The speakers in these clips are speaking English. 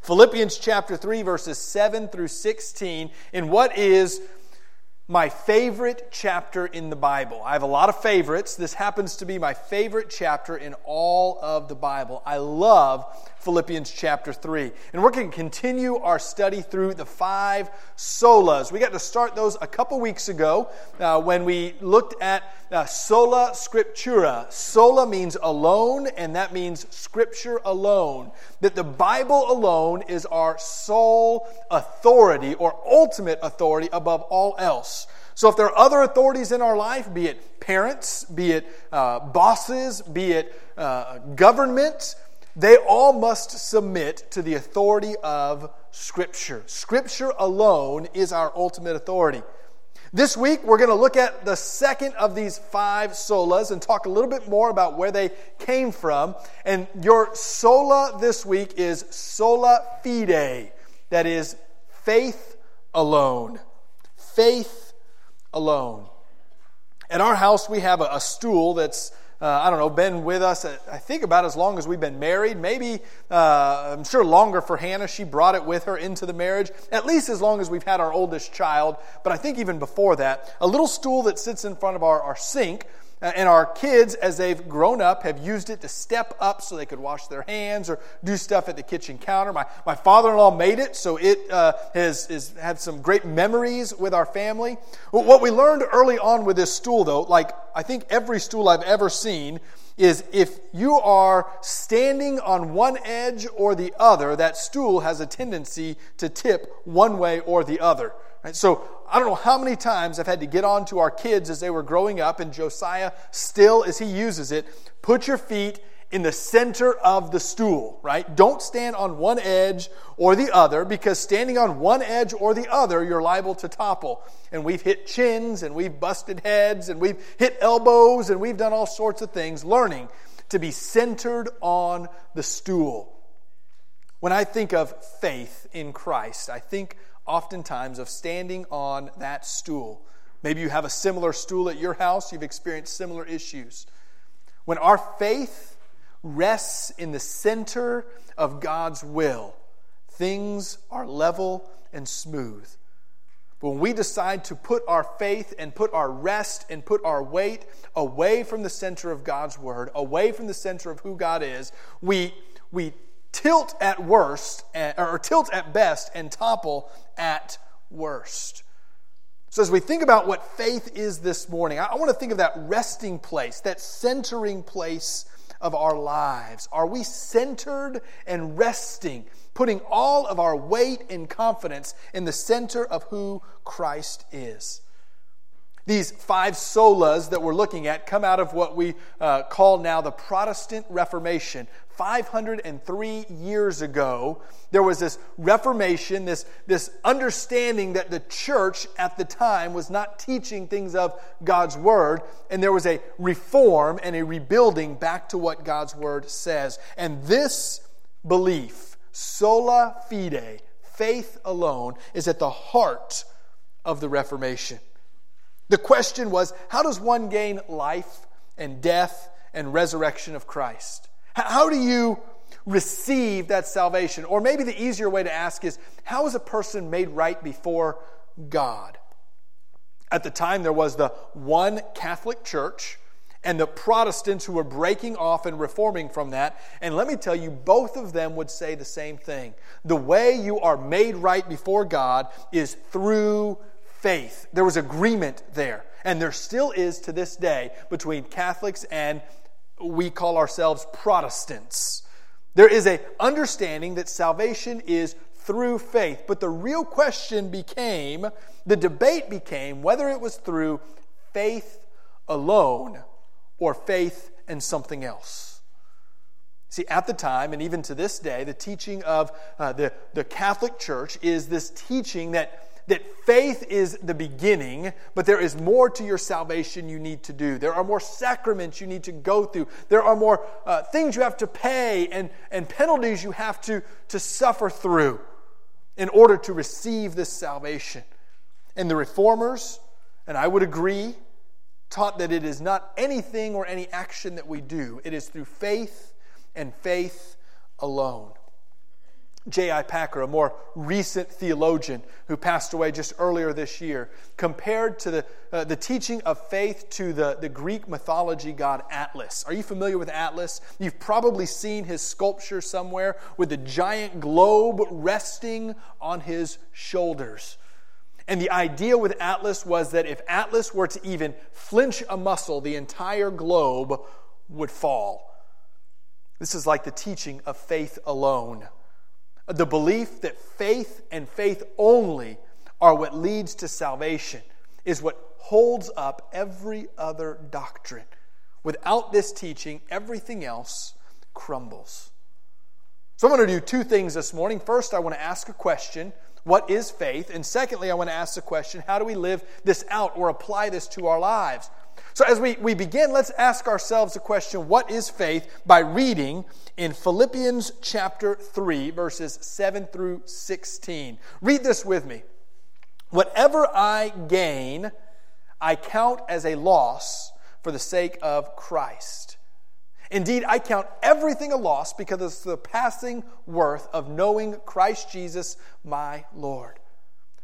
Philippians chapter 3, verses 7 through 16, in what is my favorite chapter in the Bible. I have a lot of favorites. This happens to be my favorite chapter in all of the Bible. I love Philippians chapter 3. And we're going to continue our study through the five solas. We got to start those a couple weeks ago uh, when we looked at uh, sola scriptura. Sola means alone, and that means scripture alone. That the Bible alone is our sole authority or ultimate authority above all else. So if there are other authorities in our life, be it parents, be it uh, bosses, be it uh, they all must submit to the authority of Scripture. Scripture alone is our ultimate authority. This week, we're going to look at the second of these five solas and talk a little bit more about where they came from. And your sola this week is sola fide, that is, faith alone. Faith alone. At our house, we have a, a stool that's uh, I don't know, been with us, uh, I think, about as long as we've been married. Maybe, uh, I'm sure, longer for Hannah. She brought it with her into the marriage, at least as long as we've had our oldest child. But I think even before that, a little stool that sits in front of our, our sink and our kids, as they've grown up, have used it to step up so they could wash their hands or do stuff at the kitchen counter. My, my father in law made it, so it uh, has, has had some great memories with our family. What we learned early on with this stool, though, like I think every stool I've ever seen, is if you are standing on one edge or the other, that stool has a tendency to tip one way or the other. Right? So I don't know how many times I've had to get on to our kids as they were growing up, and Josiah still, as he uses it, put your feet in the center of the stool, right? Don't stand on one edge or the other because standing on one edge or the other, you're liable to topple. And we've hit chins and we've busted heads and we've hit elbows and we've done all sorts of things learning to be centered on the stool. When I think of faith in Christ, I think oftentimes of standing on that stool. Maybe you have a similar stool at your house, you've experienced similar issues. When our faith rests in the center of God's will, things are level and smooth. But when we decide to put our faith and put our rest and put our weight away from the center of God's word, away from the center of who God is, we, we tilt at worst, eh, or tilt at best, and topple at worst. So, as we think about what faith is this morning, I want to think of that resting place, that centering place of our lives. Are we centered and resting, putting all of our weight and confidence in the center of who Christ is? These five solas that we're looking at come out of what we uh, call now the Protestant Reformation. 503 years ago, there was this Reformation, this, this understanding that the church at the time was not teaching things of God's Word, and there was a reform and a rebuilding back to what God's Word says. And this belief, sola fide, faith alone, is at the heart of the Reformation. The question was how does one gain life and death and resurrection of Christ? How do you receive that salvation? Or maybe the easier way to ask is how is a person made right before God? At the time, there was the one Catholic Church and the Protestants who were breaking off and reforming from that. And let me tell you, both of them would say the same thing. The way you are made right before God is through faith. There was agreement there. And there still is to this day between Catholics and we call ourselves Protestants. There is a understanding that salvation is through faith. But the real question became, the debate became whether it was through faith alone or faith and something else. See, at the time, and even to this day, the teaching of uh, the, the Catholic Church is this teaching that that faith is the beginning, but there is more to your salvation you need to do. There are more sacraments you need to go through. There are more uh, things you have to pay and, and penalties you have to, to suffer through in order to receive this salvation. And the reformers, and I would agree, taught that it is not anything or any action that we do, it is through faith and faith alone. J.I. Packer, a more recent theologian who passed away just earlier this year, compared to the, uh, the teaching of faith to the, the Greek mythology god Atlas. Are you familiar with Atlas? You've probably seen his sculpture somewhere with the giant globe resting on his shoulders. And the idea with Atlas was that if Atlas were to even flinch a muscle, the entire globe would fall. This is like the teaching of faith alone. The belief that faith and faith only are what leads to salvation is what holds up every other doctrine. Without this teaching, everything else crumbles. So I'm going to do two things this morning. First, I want to ask a question what is faith? And secondly, I want to ask the question how do we live this out or apply this to our lives? So, as we, we begin, let's ask ourselves the question what is faith by reading in Philippians chapter 3, verses 7 through 16. Read this with me. Whatever I gain, I count as a loss for the sake of Christ. Indeed, I count everything a loss because of the passing worth of knowing Christ Jesus, my Lord.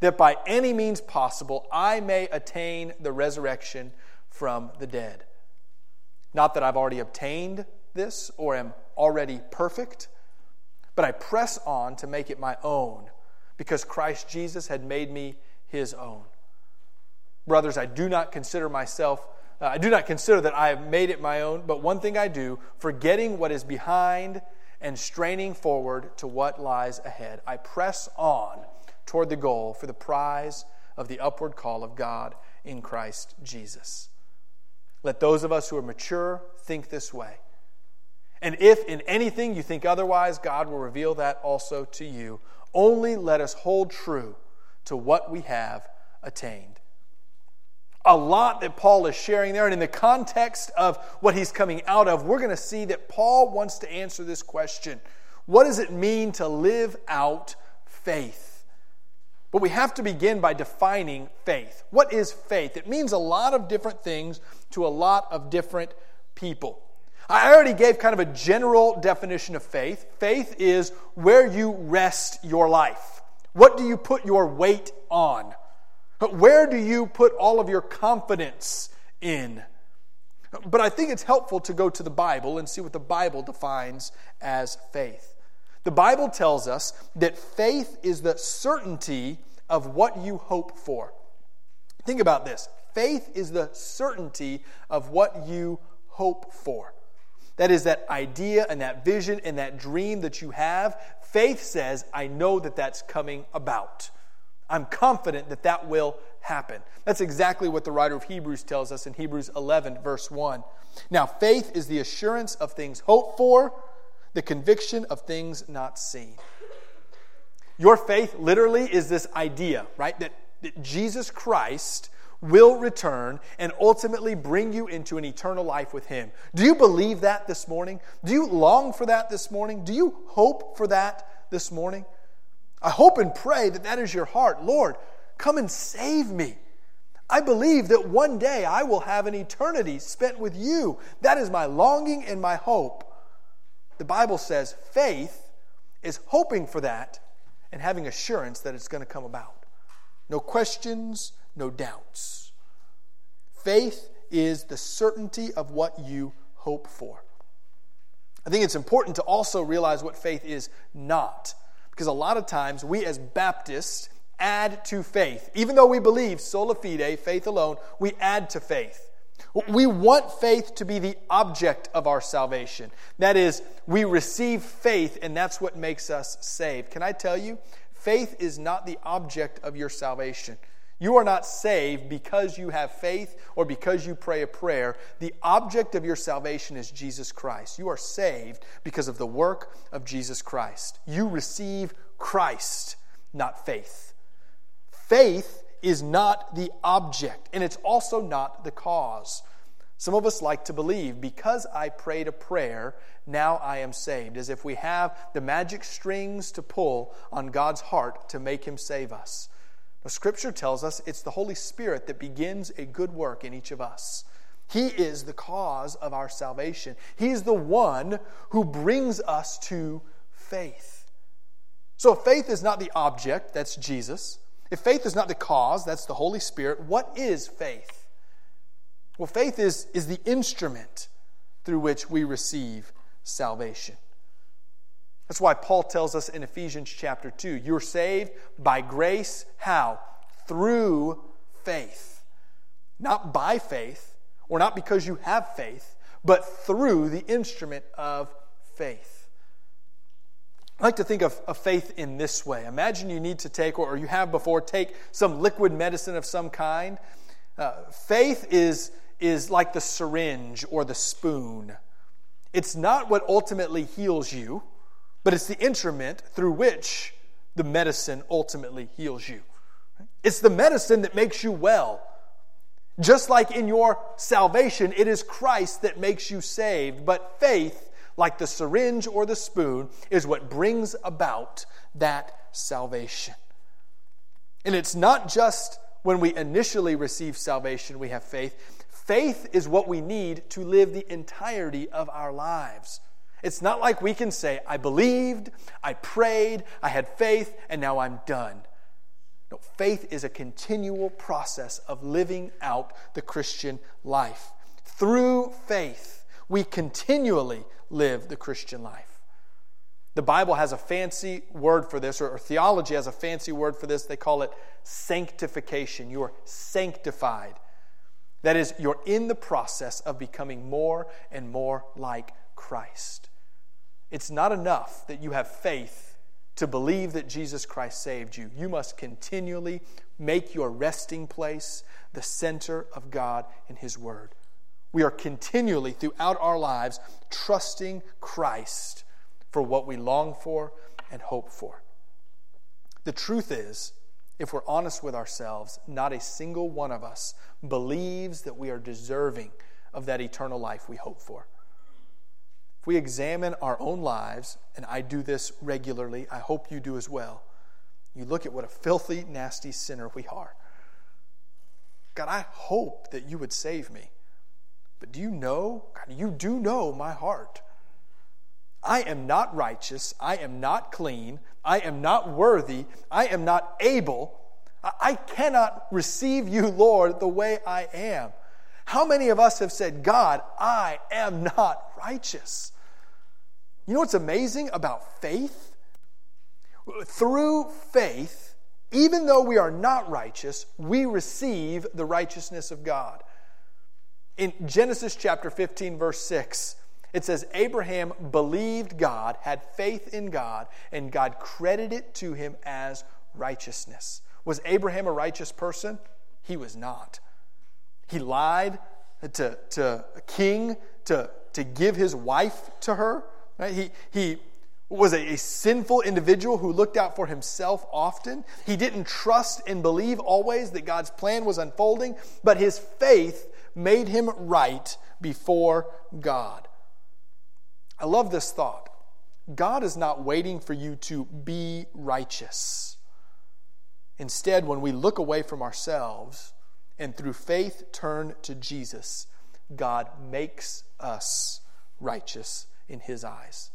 that by any means possible I may attain the resurrection from the dead. Not that I've already obtained this or am already perfect, but I press on to make it my own because Christ Jesus had made me his own. Brothers, I do not consider myself, uh, I do not consider that I have made it my own, but one thing I do, forgetting what is behind and straining forward to what lies ahead, I press on toward the goal for the prize of the upward call of God in Christ Jesus. Let those of us who are mature think this way. And if in anything you think otherwise, God will reveal that also to you. Only let us hold true to what we have attained. A lot that Paul is sharing there, and in the context of what he's coming out of, we're going to see that Paul wants to answer this question What does it mean to live out faith? But we have to begin by defining faith. What is faith? It means a lot of different things to a lot of different people. I already gave kind of a general definition of faith. Faith is where you rest your life. What do you put your weight on? Where do you put all of your confidence in? But I think it's helpful to go to the Bible and see what the Bible defines as faith. The Bible tells us that faith is the certainty of what you hope for. Think about this faith is the certainty of what you hope for. That is that idea and that vision and that dream that you have. Faith says, I know that that's coming about. I'm confident that that will happen. That's exactly what the writer of Hebrews tells us in Hebrews 11, verse 1. Now, faith is the assurance of things hoped for the conviction of things not seen. Your faith literally is this idea, right? That, that Jesus Christ will return and ultimately bring you into an eternal life with Him. Do you believe that this morning? Do you long for that this morning? Do you hope for that this morning? I hope and pray that that is your heart. Lord, come and save me. I believe that one day I will have an eternity spent with you. That is my longing and my hope. The Bible says faith is hoping for that and having assurance that it's going to come about. No questions, no doubts. Faith is the certainty of what you hope for. I think it's important to also realize what faith is not. Because a lot of times we as Baptists add to faith. Even though we believe sola fide, faith alone, we add to faith. We want faith to be the object of our salvation. That is, we receive faith, and that's what makes us saved. Can I tell you? Faith is not the object of your salvation. You are not saved because you have faith or because you pray a prayer. The object of your salvation is Jesus Christ. You are saved because of the work of Jesus Christ. You receive Christ, not faith. Faith is not the object, and it's also not the cause. Some of us like to believe because I prayed a prayer, now I am saved, as if we have the magic strings to pull on God's heart to make Him save us. Now, Scripture tells us it's the Holy Spirit that begins a good work in each of us. He is the cause of our salvation, He's the one who brings us to faith. So, faith is not the object, that's Jesus. If faith is not the cause, that's the Holy Spirit, what is faith? Well, faith is, is the instrument through which we receive salvation. That's why Paul tells us in Ephesians chapter 2 you're saved by grace. How? Through faith. Not by faith, or not because you have faith, but through the instrument of faith. I like to think of, of faith in this way. Imagine you need to take, or you have before, take some liquid medicine of some kind. Uh, faith is, is like the syringe or the spoon. It's not what ultimately heals you, but it's the instrument through which the medicine ultimately heals you. It's the medicine that makes you well. Just like in your salvation, it is Christ that makes you saved, but faith like the syringe or the spoon, is what brings about that salvation. And it's not just when we initially receive salvation we have faith. Faith is what we need to live the entirety of our lives. It's not like we can say, I believed, I prayed, I had faith, and now I'm done. No, faith is a continual process of living out the Christian life. Through faith, we continually live the Christian life. The Bible has a fancy word for this, or theology has a fancy word for this. They call it sanctification. You are sanctified. That is, you're in the process of becoming more and more like Christ. It's not enough that you have faith to believe that Jesus Christ saved you. You must continually make your resting place the center of God and His Word. We are continually, throughout our lives, trusting Christ for what we long for and hope for. The truth is, if we're honest with ourselves, not a single one of us believes that we are deserving of that eternal life we hope for. If we examine our own lives, and I do this regularly, I hope you do as well, you look at what a filthy, nasty sinner we are. God, I hope that you would save me. But do you know? God, you do know my heart. I am not righteous. I am not clean. I am not worthy. I am not able. I cannot receive you, Lord, the way I am. How many of us have said, God, I am not righteous? You know what's amazing about faith? Through faith, even though we are not righteous, we receive the righteousness of God. In Genesis chapter 15, verse 6, it says, Abraham believed God, had faith in God, and God credited it to him as righteousness. Was Abraham a righteous person? He was not. He lied to, to a king to, to give his wife to her. Right? He, he was a, a sinful individual who looked out for himself often. He didn't trust and believe always that God's plan was unfolding, but his faith made him right before God. I love this thought. God is not waiting for you to be righteous. Instead, when we look away from ourselves and through faith turn to Jesus, God makes us righteous in His eyes.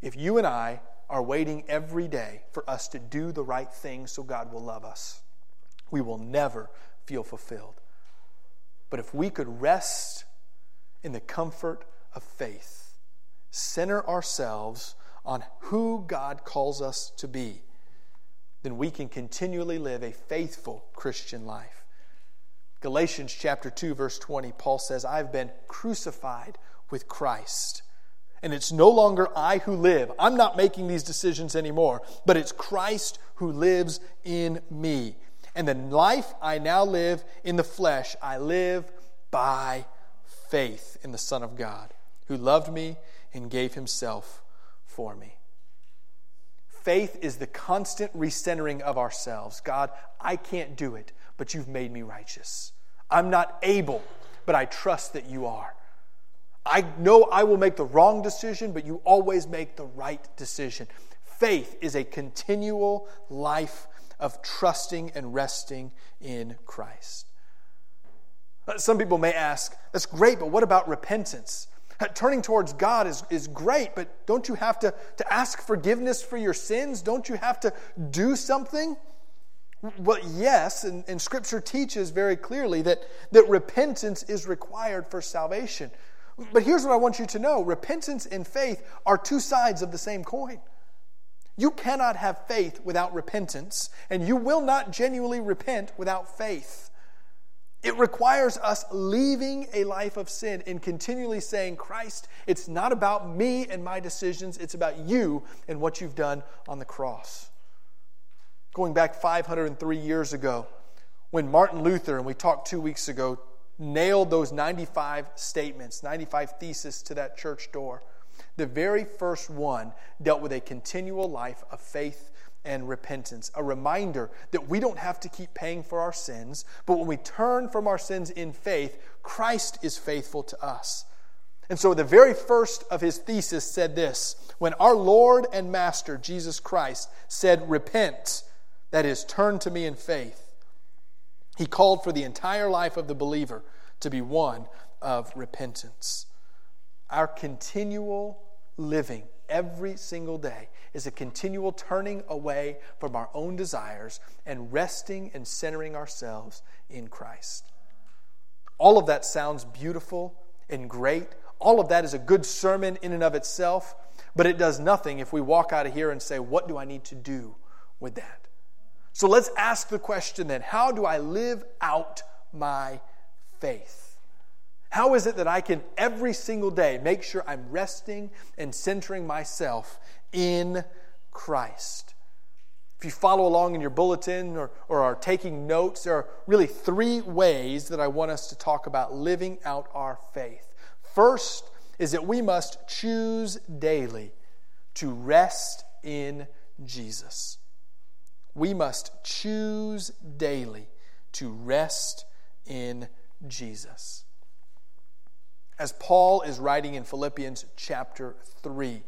If you and I are waiting every day for us to do the right thing so God will love us, we will never feel fulfilled. But if we could rest in the comfort of faith, center ourselves on who God calls us to be, then we can continually live a faithful Christian life. Galatians chapter 2 verse 20 Paul says, "I've been crucified with Christ." And it's no longer I who live. I'm not making these decisions anymore, but it's Christ who lives in me. And the life I now live in the flesh, I live by faith in the Son of God, who loved me and gave himself for me. Faith is the constant recentering of ourselves. God, I can't do it, but you've made me righteous. I'm not able, but I trust that you are. I know I will make the wrong decision, but you always make the right decision. Faith is a continual life of trusting and resting in Christ. Uh, some people may ask, that's great, but what about repentance? Uh, turning towards God is, is great, but don't you have to, to ask forgiveness for your sins? Don't you have to do something? Well, yes, and, and Scripture teaches very clearly that, that repentance is required for salvation. But here's what I want you to know repentance and faith are two sides of the same coin. You cannot have faith without repentance, and you will not genuinely repent without faith. It requires us leaving a life of sin and continually saying, Christ, it's not about me and my decisions, it's about you and what you've done on the cross. Going back 503 years ago, when Martin Luther, and we talked two weeks ago, nailed those 95 statements, 95 theses to that church door. The very first one dealt with a continual life of faith and repentance, a reminder that we don't have to keep paying for our sins, but when we turn from our sins in faith, Christ is faithful to us. And so the very first of his thesis said this When our Lord and Master, Jesus Christ, said, Repent, that is, turn to me in faith, he called for the entire life of the believer to be one of repentance. Our continual living every single day is a continual turning away from our own desires and resting and centering ourselves in Christ. All of that sounds beautiful and great. All of that is a good sermon in and of itself, but it does nothing if we walk out of here and say, What do I need to do with that? So let's ask the question then how do I live out my faith? How is it that I can every single day make sure I'm resting and centering myself in Christ? If you follow along in your bulletin or, or are taking notes, there are really three ways that I want us to talk about living out our faith. First is that we must choose daily to rest in Jesus we must choose daily to rest in Jesus. As Paul is writing in Philippians chapter 3,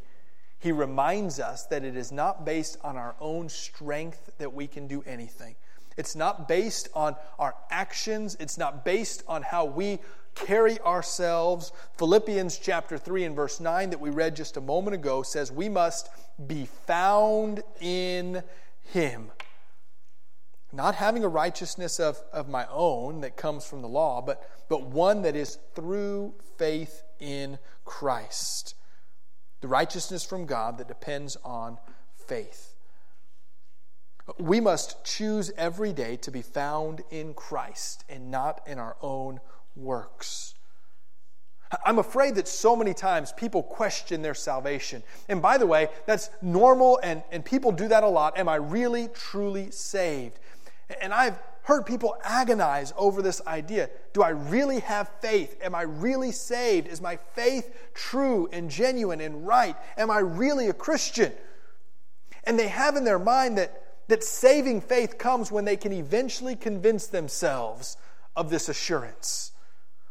he reminds us that it is not based on our own strength that we can do anything. It's not based on our actions. It's not based on how we carry ourselves. Philippians chapter 3 and verse 9 that we read just a moment ago says we must be found in him. Not having a righteousness of, of my own that comes from the law, but, but one that is through faith in Christ. The righteousness from God that depends on faith. We must choose every day to be found in Christ and not in our own works. I'm afraid that so many times people question their salvation. And by the way, that's normal and, and people do that a lot. Am I really, truly saved? And I've heard people agonize over this idea. Do I really have faith? Am I really saved? Is my faith true and genuine and right? Am I really a Christian? And they have in their mind that, that saving faith comes when they can eventually convince themselves of this assurance.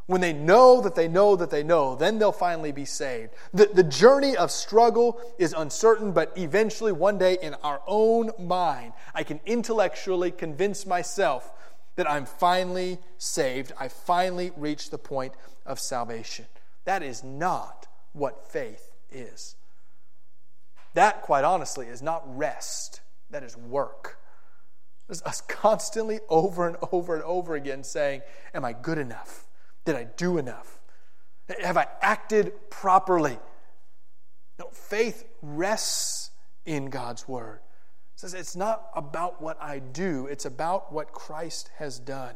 When they know that they know that they know, then they'll finally be saved. The, the journey of struggle is uncertain, but eventually, one day, in our own mind, I can intellectually convince myself that I'm finally saved. I finally reached the point of salvation. That is not what faith is. That, quite honestly, is not rest, that is work. It's us constantly over and over and over again saying, Am I good enough? Did I do enough? Have I acted properly? No, faith rests in God's word. It says it's not about what I do, it's about what Christ has done.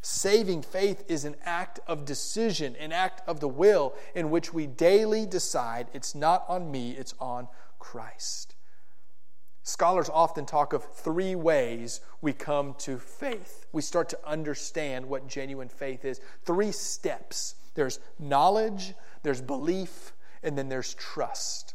Saving faith is an act of decision, an act of the will in which we daily decide it's not on me, it's on Christ. Scholars often talk of three ways we come to faith. We start to understand what genuine faith is. Three steps there's knowledge, there's belief, and then there's trust.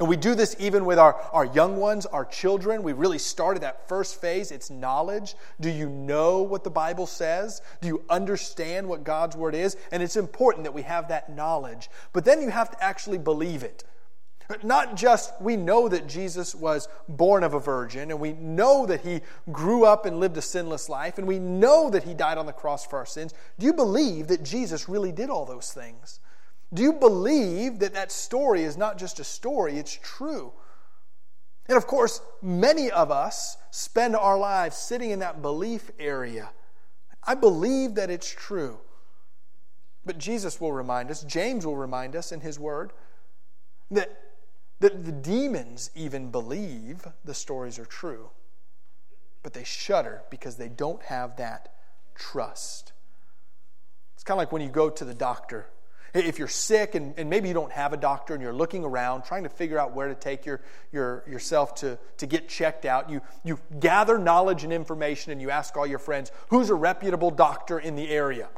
And we do this even with our, our young ones, our children. We really started that first phase. It's knowledge. Do you know what the Bible says? Do you understand what God's Word is? And it's important that we have that knowledge. But then you have to actually believe it. But not just we know that Jesus was born of a virgin, and we know that he grew up and lived a sinless life, and we know that he died on the cross for our sins. Do you believe that Jesus really did all those things? Do you believe that that story is not just a story, it's true? And of course, many of us spend our lives sitting in that belief area. I believe that it's true. But Jesus will remind us, James will remind us in his word, that that the demons even believe the stories are true, but they shudder because they don't have that trust. It's kind of like when you go to the doctor. If you're sick and, and maybe you don't have a doctor and you're looking around trying to figure out where to take your, your, yourself to, to get checked out, you, you gather knowledge and information and you ask all your friends, who's a reputable doctor in the area?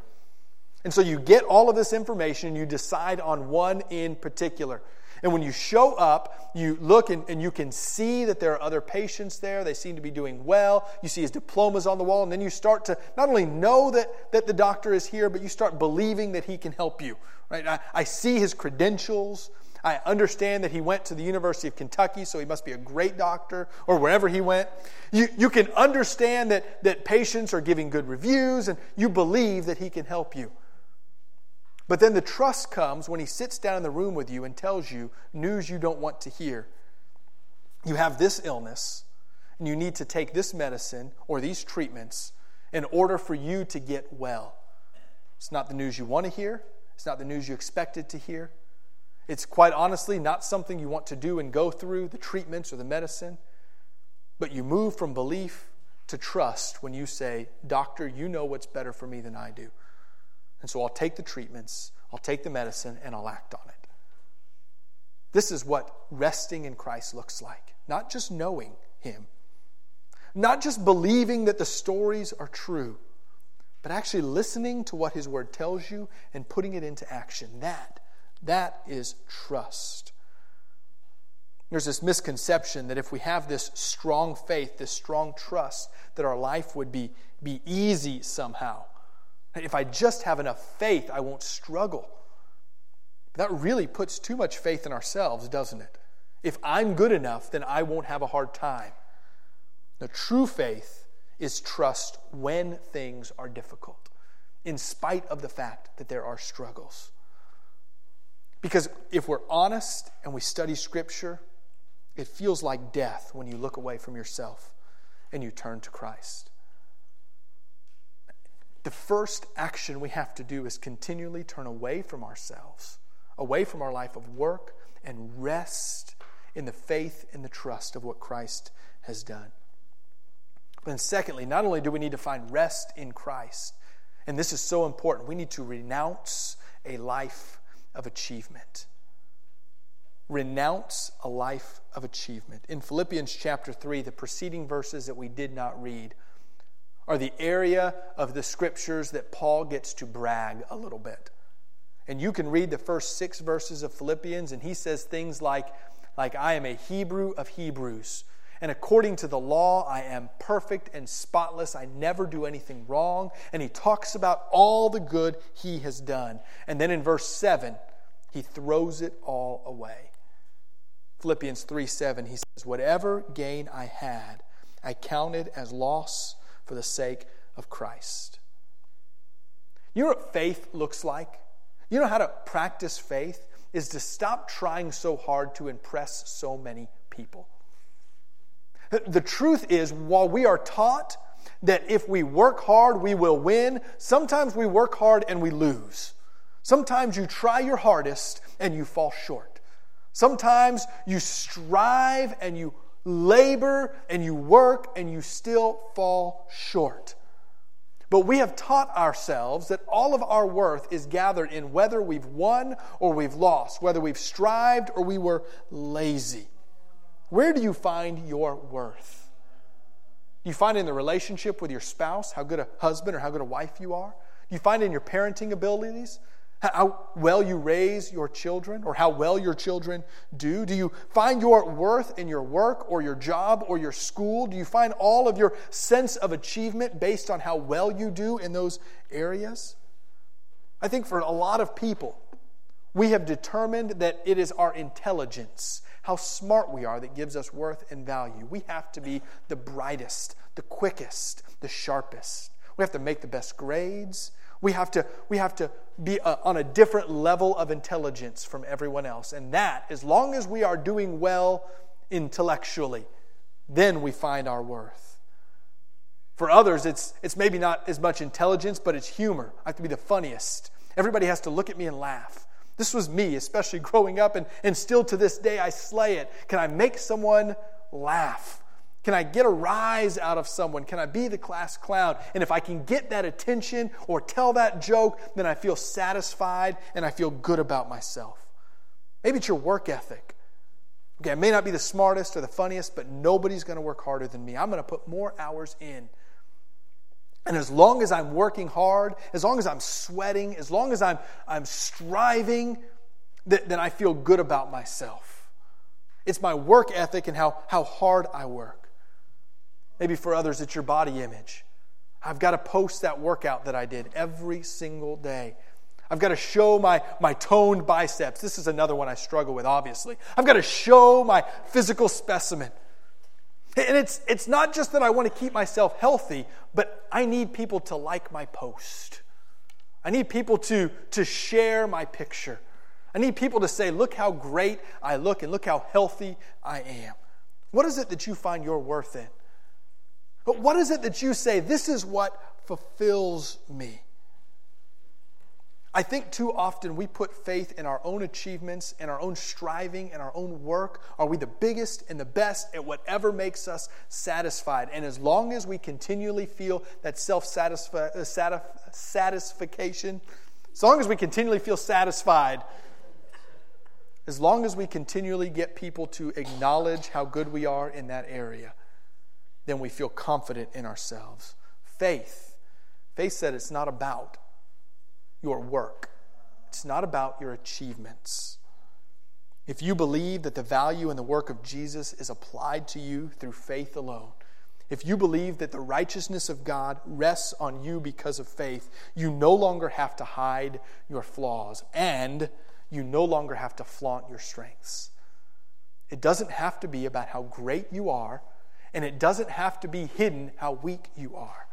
And so you get all of this information and you decide on one in particular. And when you show up, you look and, and, you can see that there are other patients there. They seem to be doing well. You see his diplomas on the wall, and then you start to not only know that, that the doctor is here, but you start believing that he can help you. Right? I, I see his credentials. I understand that he went to the University of Kentucky, so he must be a great doctor, or wherever he went. You, you can understand that, that patients are giving good reviews, and you believe that he can help you. But then the trust comes when he sits down in the room with you and tells you news you don't want to hear. You have this illness, and you need to take this medicine or these treatments in order for you to get well. It's not the news you want to hear, it's not the news you expected to hear. It's quite honestly not something you want to do and go through, the treatments or the medicine. But you move from belief to trust when you say, Doctor, you know what's better for me than I do. And so I'll take the treatments, I'll take the medicine, and I'll act on it. This is what resting in Christ looks like. Not just knowing Him, not just believing that the stories are true, but actually listening to what His Word tells you and putting it into action. That, that is trust. There's this misconception that if we have this strong faith, this strong trust, that our life would be, be easy somehow. If I just have enough faith, I won't struggle. That really puts too much faith in ourselves, doesn't it? If I'm good enough, then I won't have a hard time. The true faith is trust when things are difficult, in spite of the fact that there are struggles. Because if we're honest and we study Scripture, it feels like death when you look away from yourself and you turn to Christ the first action we have to do is continually turn away from ourselves, away from our life of work, and rest in the faith and the trust of what Christ has done. But then, secondly, not only do we need to find rest in Christ, and this is so important, we need to renounce a life of achievement. Renounce a life of achievement. In Philippians chapter 3, the preceding verses that we did not read, are the area of the scriptures that Paul gets to brag a little bit. And you can read the first six verses of Philippians, and he says things like, like I am a Hebrew of Hebrews. And according to the law, I am perfect and spotless. I never do anything wrong. And he talks about all the good he has done. And then in verse 7, he throws it all away. Philippians 3 7, he says, Whatever gain I had, I counted as loss for the sake of Christ. You know what faith looks like? You know how to practice faith? Is to stop trying so hard to impress so many people. The truth is, while we are taught that if we work hard, we will win, sometimes we work hard and we lose. Sometimes you try your hardest and you fall short. Sometimes you strive and you labor and you work and you still fall short. But we have taught ourselves that all of our worth is gathered in whether we've won or we've lost, whether we've strived or we were lazy. Where do you find your worth? Do you find it in the relationship with your spouse, how good a husband or how good a wife you are? Do you find it in your parenting abilities? How well you raise your children or how well your children do? Do you find your worth in your work or your job or your school? Do you find all of your sense of achievement based on how well you do in those areas? I think for a lot of people, we have determined that it is our intelligence, how smart we are, that gives us worth and value. We have to be the brightest, the quickest, the sharpest. We have to make the best grades. We have to, we have to be a, uh, on a different level of intelligence from everyone else. And that, as long as we are doing well intellectually, then we find our worth. For others, it's, it's maybe not as much intelligence, but it's humor. I have to be the funniest. Everybody has to look at me and laugh. This was me, especially growing up, and, and still to this day, I slay it. Can I make someone laugh? Can I get a rise out of someone? Can I be the class clown? And if I can get that attention or tell that joke, then I feel satisfied and I feel good about myself. Maybe it's your work ethic. Okay, I may not be the smartest or the funniest, but nobody's going to work harder than me. I'm going to put more hours in. And as long as I'm working hard, as long as I'm sweating, as long as I'm, I'm striving, then I feel good about myself. It's my work ethic and how, how hard I work. Maybe for others, it's your body image. I've got to post that workout that I did every single day. I've got to show my, my toned biceps. This is another one I struggle with, obviously. I've got to show my physical specimen. And it's, it's not just that I want to keep myself healthy, but I need people to like my post. I need people to, to share my picture. I need people to say, look how great I look and look how healthy I am. What is it that you find your worth in? But what is it that you say, this is what fulfills me? I think too often we put faith in our own achievements, in our own striving, in our own work. Are we the biggest and the best at whatever makes us satisfied? And as long as we continually feel that self uh, satisfaction, as long as we continually feel satisfied, as long as we continually get people to acknowledge how good we are in that area, then we feel confident in ourselves. Faith. Faith said it's not about your work, it's not about your achievements. If you believe that the value and the work of Jesus is applied to you through faith alone, if you believe that the righteousness of God rests on you because of faith, you no longer have to hide your flaws and you no longer have to flaunt your strengths. It doesn't have to be about how great you are and it doesn't have to be hidden how weak you are.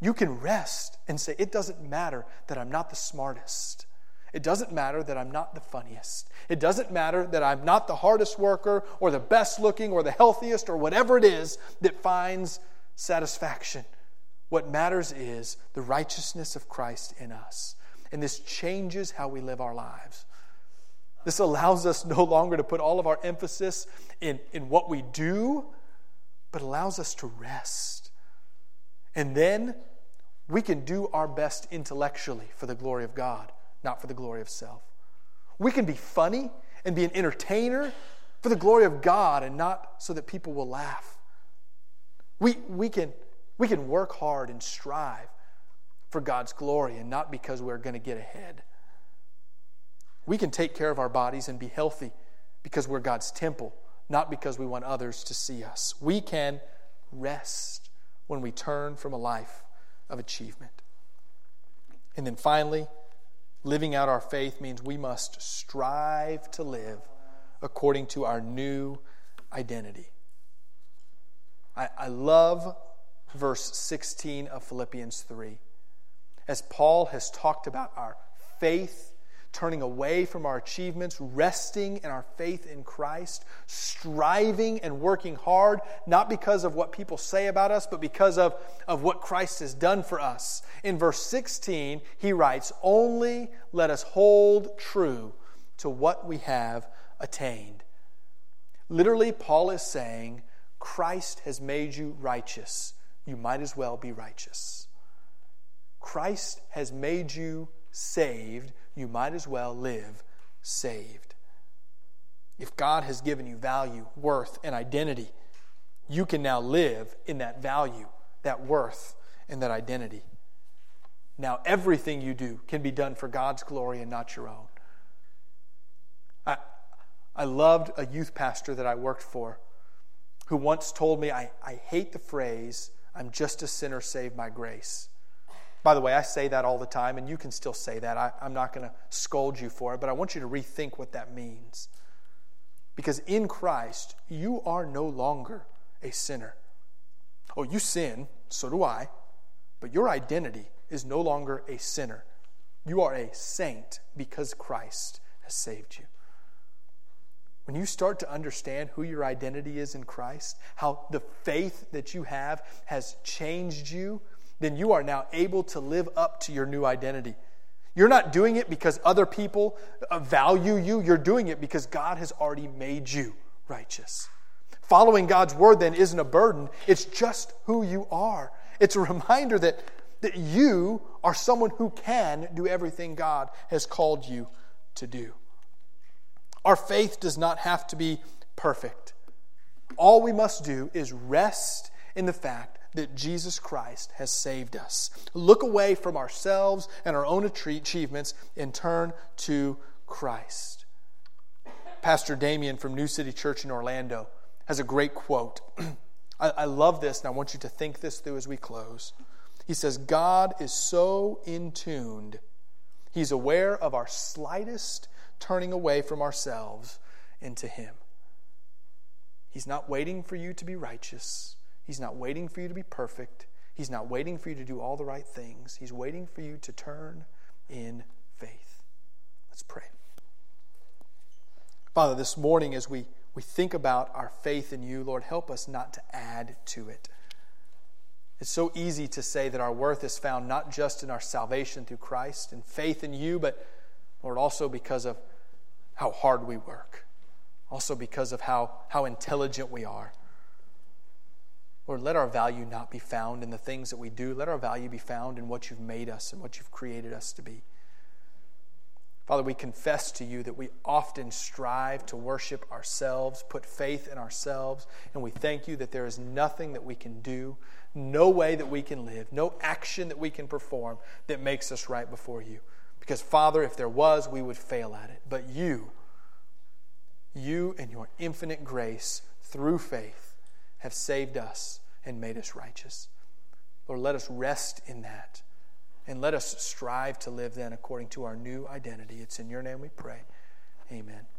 You can rest and say, It doesn't matter that I'm not the smartest. It doesn't matter that I'm not the funniest. It doesn't matter that I'm not the hardest worker or the best looking or the healthiest or whatever it is that finds satisfaction. What matters is the righteousness of Christ in us. And this changes how we live our lives. This allows us no longer to put all of our emphasis in, in what we do, but allows us to rest. And then we can do our best intellectually for the glory of God, not for the glory of self. We can be funny and be an entertainer for the glory of God and not so that people will laugh. We, we, can, we can work hard and strive for God's glory and not because we're going to get ahead. We can take care of our bodies and be healthy because we're God's temple not because we want others to see us. We can rest when we turn from a life of achievement. And then finally, living out our faith means we must strive to live according to our new identity. I, I love verse 16 of Philippians 3. As Paul has talked about our faith turning away from our achievements, resting in our faith in Christ, striving and working hard, not because of what people say about us, but because of, of what Christ has done for us. In verse 16, he writes, Only let us hold true to what we have attained. Literally, Paul is saying, Christ has made you righteous. You might as well be righteous. Christ has made you saved you might as well live saved. if God has given you value, worth, and identity, you can now live in that value, that worth, and that identity. Now, everything you do can be done for God's glory and not your own. I, I loved a youth pastor that I worked for who once told me, I, I hate the phrase, I'm just a sinner saved by grace. By the way, I say that all the time, and you can still say that. I, I'm not going to scold you for it, but I want you to rethink what that means. Because in Christ, you are no longer a sinner. Oh, you sin, so do I, but your identity is no longer a sinner. You are a saint because Christ has saved you. When you start to understand who your identity is in Christ, how the faith that you have has changed you, then you are now able to live up to your new identity. You're not doing it because other people uh, value you, you're doing it because God has already made you righteous. Following God's word then isn't a burden, it's just who you are. It's a reminder that, that you are someone who can do everything God has called you to do. Our faith does not have to be perfect. All we must do is rest in the fact that Jesus Christ has saved us. Look away from ourselves and our own achievements and turn to Christ. Pastor Damien from New City Church in Orlando has a great quote. I, I love this, and I want you to think this through as we close. He says, God is so in tuned, He's aware of our slightest turning away from ourselves into Him. He's not waiting for you to be righteous. He's not waiting for you to be perfect. He's not waiting for you to do all the right things. He's waiting for you to turn in faith. Let's pray. Father, this morning as we, we think about our faith in you, Lord, help us not to add to it. It's so easy to say that our worth is found not just in our salvation through Christ and faith in you, but, Lord, also because of how hard we work, also because of how, how intelligent we are Lord, let our value not be found in the things that we do. Let our value be found in what you've made us and what you've created us to be. Father, we confess to you that we often strive to worship ourselves, put faith in ourselves, and we thank you that there is nothing that we can do, no way that we can live, no action that we can perform that makes us right before you. Because, Father, if there was, we would fail at it. But you, you and your infinite grace through faith, have saved us and made us righteous. Lord, let us rest in that. And let us strive to live then according to our new identity. It's in your name we pray. Amen.